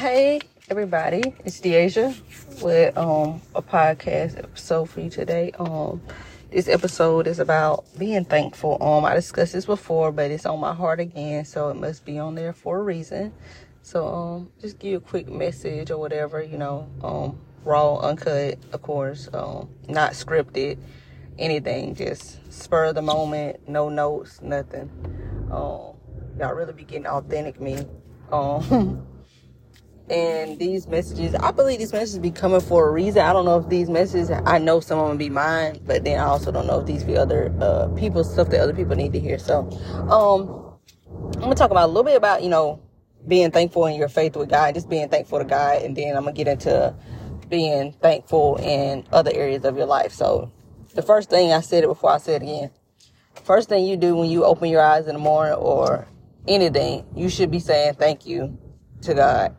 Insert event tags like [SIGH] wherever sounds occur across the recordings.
Hey everybody, it's Deasia with um a podcast episode for you today. Um this episode is about being thankful. Um I discussed this before, but it's on my heart again, so it must be on there for a reason. So um just give you a quick message or whatever, you know, um raw, uncut, of course, um not scripted, anything, just spur of the moment, no notes, nothing. Um y'all really be getting authentic me. Um [LAUGHS] and these messages i believe these messages be coming for a reason. I don't know if these messages i know some of them be mine but then i also don't know if these be other uh stuff that other people need to hear. So um i'm gonna talk about a little bit about you know being thankful in your faith with god just being thankful to god and then i'm gonna get into being thankful in other areas of your life. So the first thing i said it before i said it again. First thing you do when you open your eyes in the morning or anything you should be saying thank you to god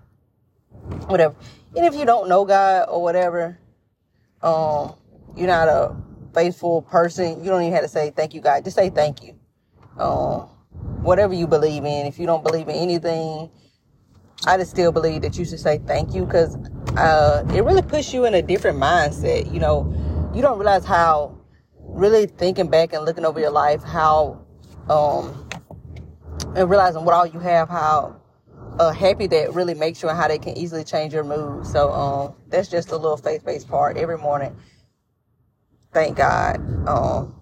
whatever. And if you don't know God or whatever, um, you're not a faithful person, you don't even have to say thank you, God. Just say thank you. Um, whatever you believe in. If you don't believe in anything, I just still believe that you should say thank you because uh, it really puts you in a different mindset. You know, you don't realize how really thinking back and looking over your life, how um, and realizing what all you have, how uh, happy that really makes you and how they can easily change your mood. So um, that's just a little faith based part every morning. Thank God um,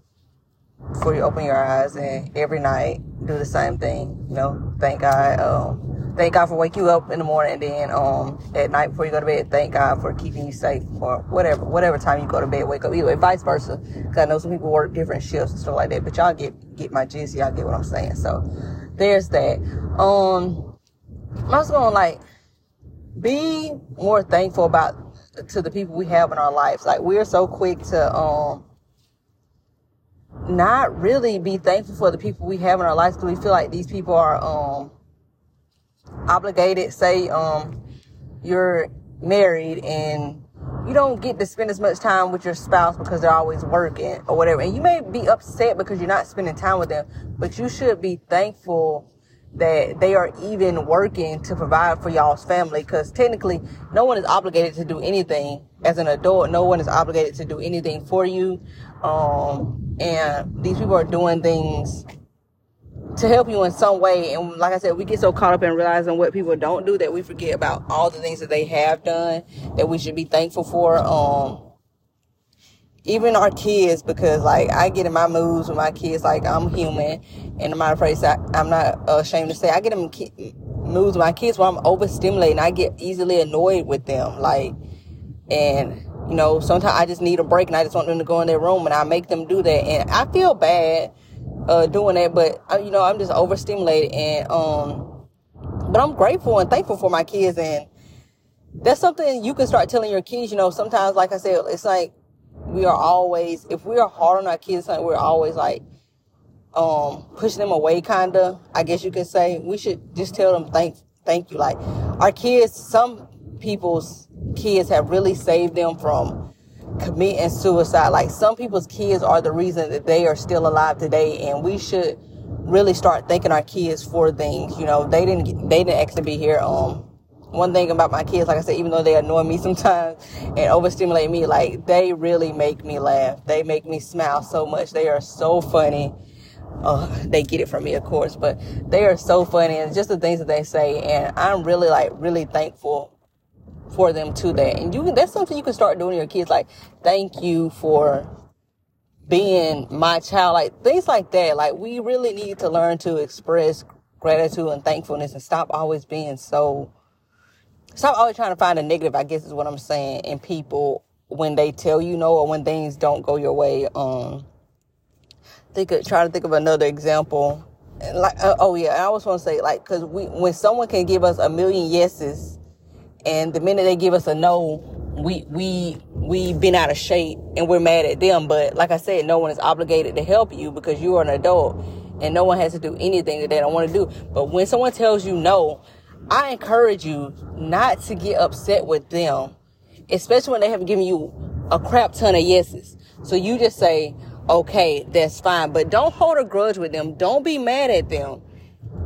before you open your eyes, and every night do the same thing. You know, thank God. Um, thank God for waking you up in the morning, and then um, at night before you go to bed, thank God for keeping you safe or whatever, whatever time you go to bed, wake up. Either way, vice versa. Because I know some people work different shifts and stuff like that, but y'all get get my gist. Y'all get what I'm saying. So there's that. Um I'm also gonna like be more thankful about to the people we have in our lives. Like we're so quick to um not really be thankful for the people we have in our lives because we feel like these people are um obligated. Say um you're married and you don't get to spend as much time with your spouse because they're always working or whatever. And you may be upset because you're not spending time with them, but you should be thankful that they are even working to provide for y'all's family because technically no one is obligated to do anything. As an adult no one is obligated to do anything for you. Um, and these people are doing things to help you in some way. And like i said we get so caught up in realizing what people don't do that we forget about all the things that they have done that we should be thankful for. Um, even our kids, because like I get in my moods with my kids, like I'm human, and I'm not afraid. I'm not ashamed to say I get in moods with my kids where I'm overstimulating. I get easily annoyed with them, like, and you know sometimes I just need a break, and I just want them to go in their room, and I make them do that, and I feel bad uh, doing that, but uh, you know I'm just overstimulated, and um, but I'm grateful and thankful for my kids, and that's something you can start telling your kids. You know, sometimes, like I said, it's like we are always, if we are hard on our kids, something we're always like, um, pushing them away, kinda, I guess you could say. We should just tell them thank, thank you. Like, our kids, some people's kids have really saved them from committing suicide. Like, some people's kids are the reason that they are still alive today, and we should really start thanking our kids for things. You know, they didn't, they didn't actually be here. Um, one thing about my kids, like I said, even though they annoy me [LAUGHS] sometimes and overstimulate me, like they really make me laugh. They make me smile so much. They are so funny. Uh, they get it from me, of course, but they are so funny and just the things that they say. And I'm really like, really thankful for them to that. And you that's something you can start doing to your kids. Like, thank you for being my child. Like things like that. Like we really need to learn to express gratitude and thankfulness and stop always being so stop always trying to find a negative, I guess is what I'm saying, in people when they tell you no or when things don't go your way. Um, think of, try to think of another example. Like, uh, oh yeah, I always want to say like, cause we, when someone can give us a million yeses and the minute they give us a no, we, we, we've been out of shape and we're mad at them. But like I said, no one is obligated to help you because you are an adult and no one has to do anything that they don't want to do. But when someone tells you no, I encourage you not to get upset with them, especially when they have given you a crap ton of yeses. So you just say, okay, that's fine, but don't hold a grudge with them. Don't be mad at them.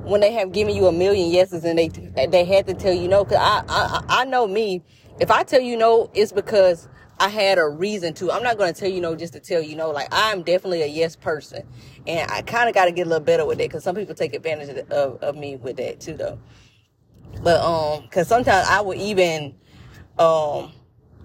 when they have given you a million yeses and they they had to tell you no. Cause I I I know me. If I tell you no, it's because I had a reason to. I'm not going to tell you no just to tell you no. Like I'm definitely a yes person, and I kind of got to get a little better with it because some people take advantage of, of, of me with that too, though. But um, because sometimes I would even um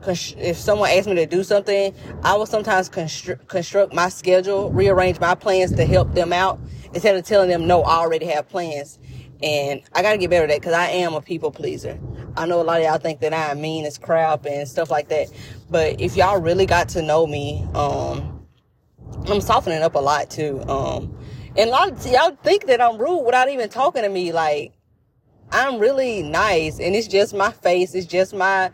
if someone asked me to do something, I would sometimes construct, construct my schedule, rearrange my plans to help them out instead of telling them, no, I already have plans. And I got to get better at that because I am a people pleaser. I know a lot of y'all think that I'm mean as crap and stuff like that. But if y'all really got to know me, um, I'm softening up a lot too. Um, and a lot of y'all think that I'm rude without even talking to me. Like, I'm really nice and it's just my face. It's just my,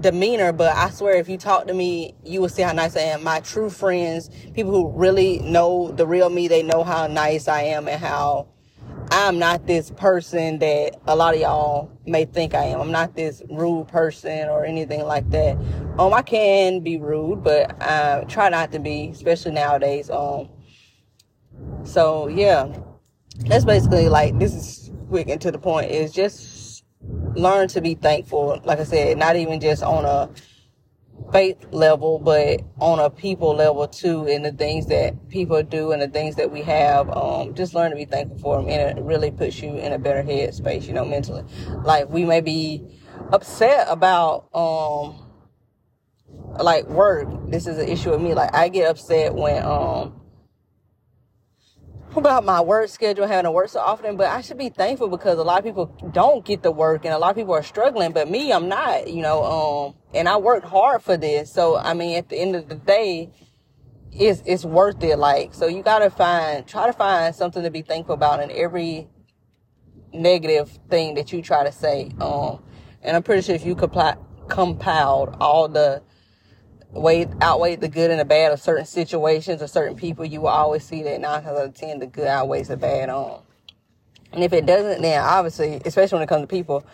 demeanor, but I swear if you talk to me, you will see how nice I am. My true friends, people who really know the real me, they know how nice I am and how I'm not this person that a lot of y'all may think I am. I'm not this rude person or anything like that. Um, I can be rude, but I try not to be, especially nowadays. Um, so yeah, that's basically like this is quick and to the point. Is just learn to be thankful. Like I said, not even just on a faith level, but on a people level too, in the things that people do and the things that we have. Um, just learn to be thankful for them, and it really puts you in a better headspace, you know, mentally. Like we may be upset about, um, like work. This is an issue with me. Like I get upset when, um, about my work schedule, having to work so often, but I should be thankful because a lot of people don't get the work and a lot of people are struggling, but me, I'm not, you know, um, and I worked hard for this. So, I mean, at the end of the day, it's, it's worth it. Like, so you gotta find, try to find something to be thankful about in every negative thing that you try to say. Um, and I'm pretty sure if you compli- compiled all the weigh outweigh the good and the bad of certain situations or certain people, you will always see that nine times out of ten the good outweighs the bad on. And if it doesn't, then obviously, especially when it comes to people,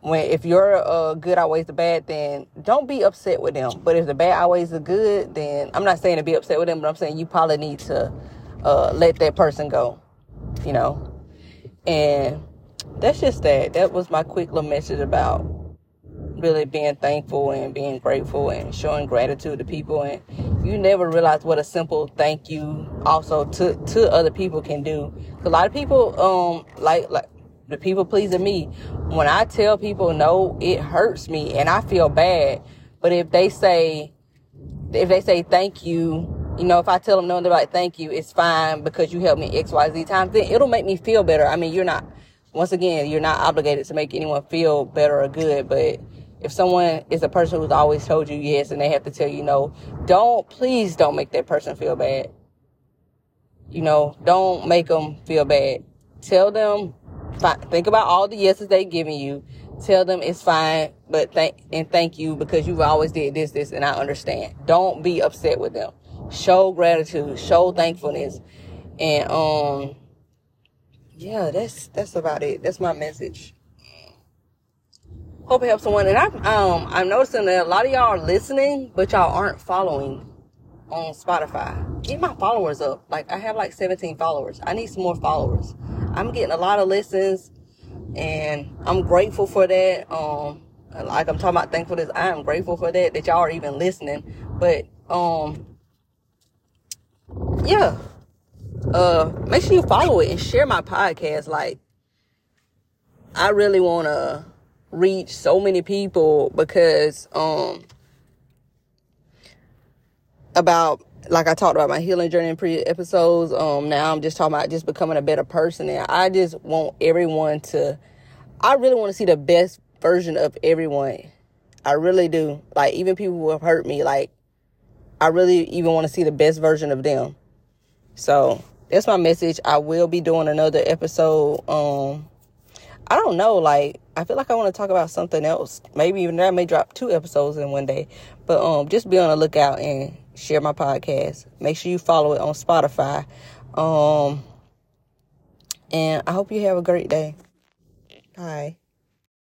when if your uh, good outweighs the bad, then don't be upset with them. But if the bad outweighs the good, then I'm not saying to be upset with them, but I'm saying you probably need to uh, let that person go. You know, and that's just that. That was my quick little message about really being thankful and being grateful and showing gratitude to people. And you never realize what a simple thank you also to to other people can do. A lot of people um like like the people pleasing me when i tell people no it hurts me and i feel bad. But if they say if they say thank you you know, if I tell them no, they're like, thank you, it's fine because you helped me X, Y, Z times, then it'll make me feel better. I mean, you're not, once again, you're not obligated to make anyone feel better or good, but if someone is a person who's always told you yes and they have to tell you no, don't, please don't make that person feel bad. You know, don't make them feel bad. Tell them, think about all the yeses they've given you. Tell them it's fine, but thank, and thank you because you've always did this, this, and I understand. Don't be upset with them. Show gratitude, show thankfulness. And, um, yeah, that's, that's about it. That's my message hope it helps someone. And I'm um, I'm noticing that a lot of y'all are listening, but y'all aren't following on Spotify. Get my followers up. Like I have like 17 followers. I need some more followers. I'm getting a lot of listens, and I'm grateful for that. Um, like I'm talking about thankfulness. I am grateful for that that y'all are even listening. But um, yeah. Uh, make sure you follow it and share my podcast. Like, I really wanna reach so many people because um about like I talked about my healing journey in pre episodes. Um now I'm just talking about just becoming a better person and I just want everyone to I really want to see the best version of everyone. I really do. Like even people who have hurt me, like I really even want to see the best version of them. So that's my message. I will be doing another episode. Um I don't know, like I feel like I want to talk about something else. Maybe even I may drop two episodes in one day. But um just be on the lookout and share my podcast. Make sure you follow it on Spotify. Um and I hope you have a great day. Bye.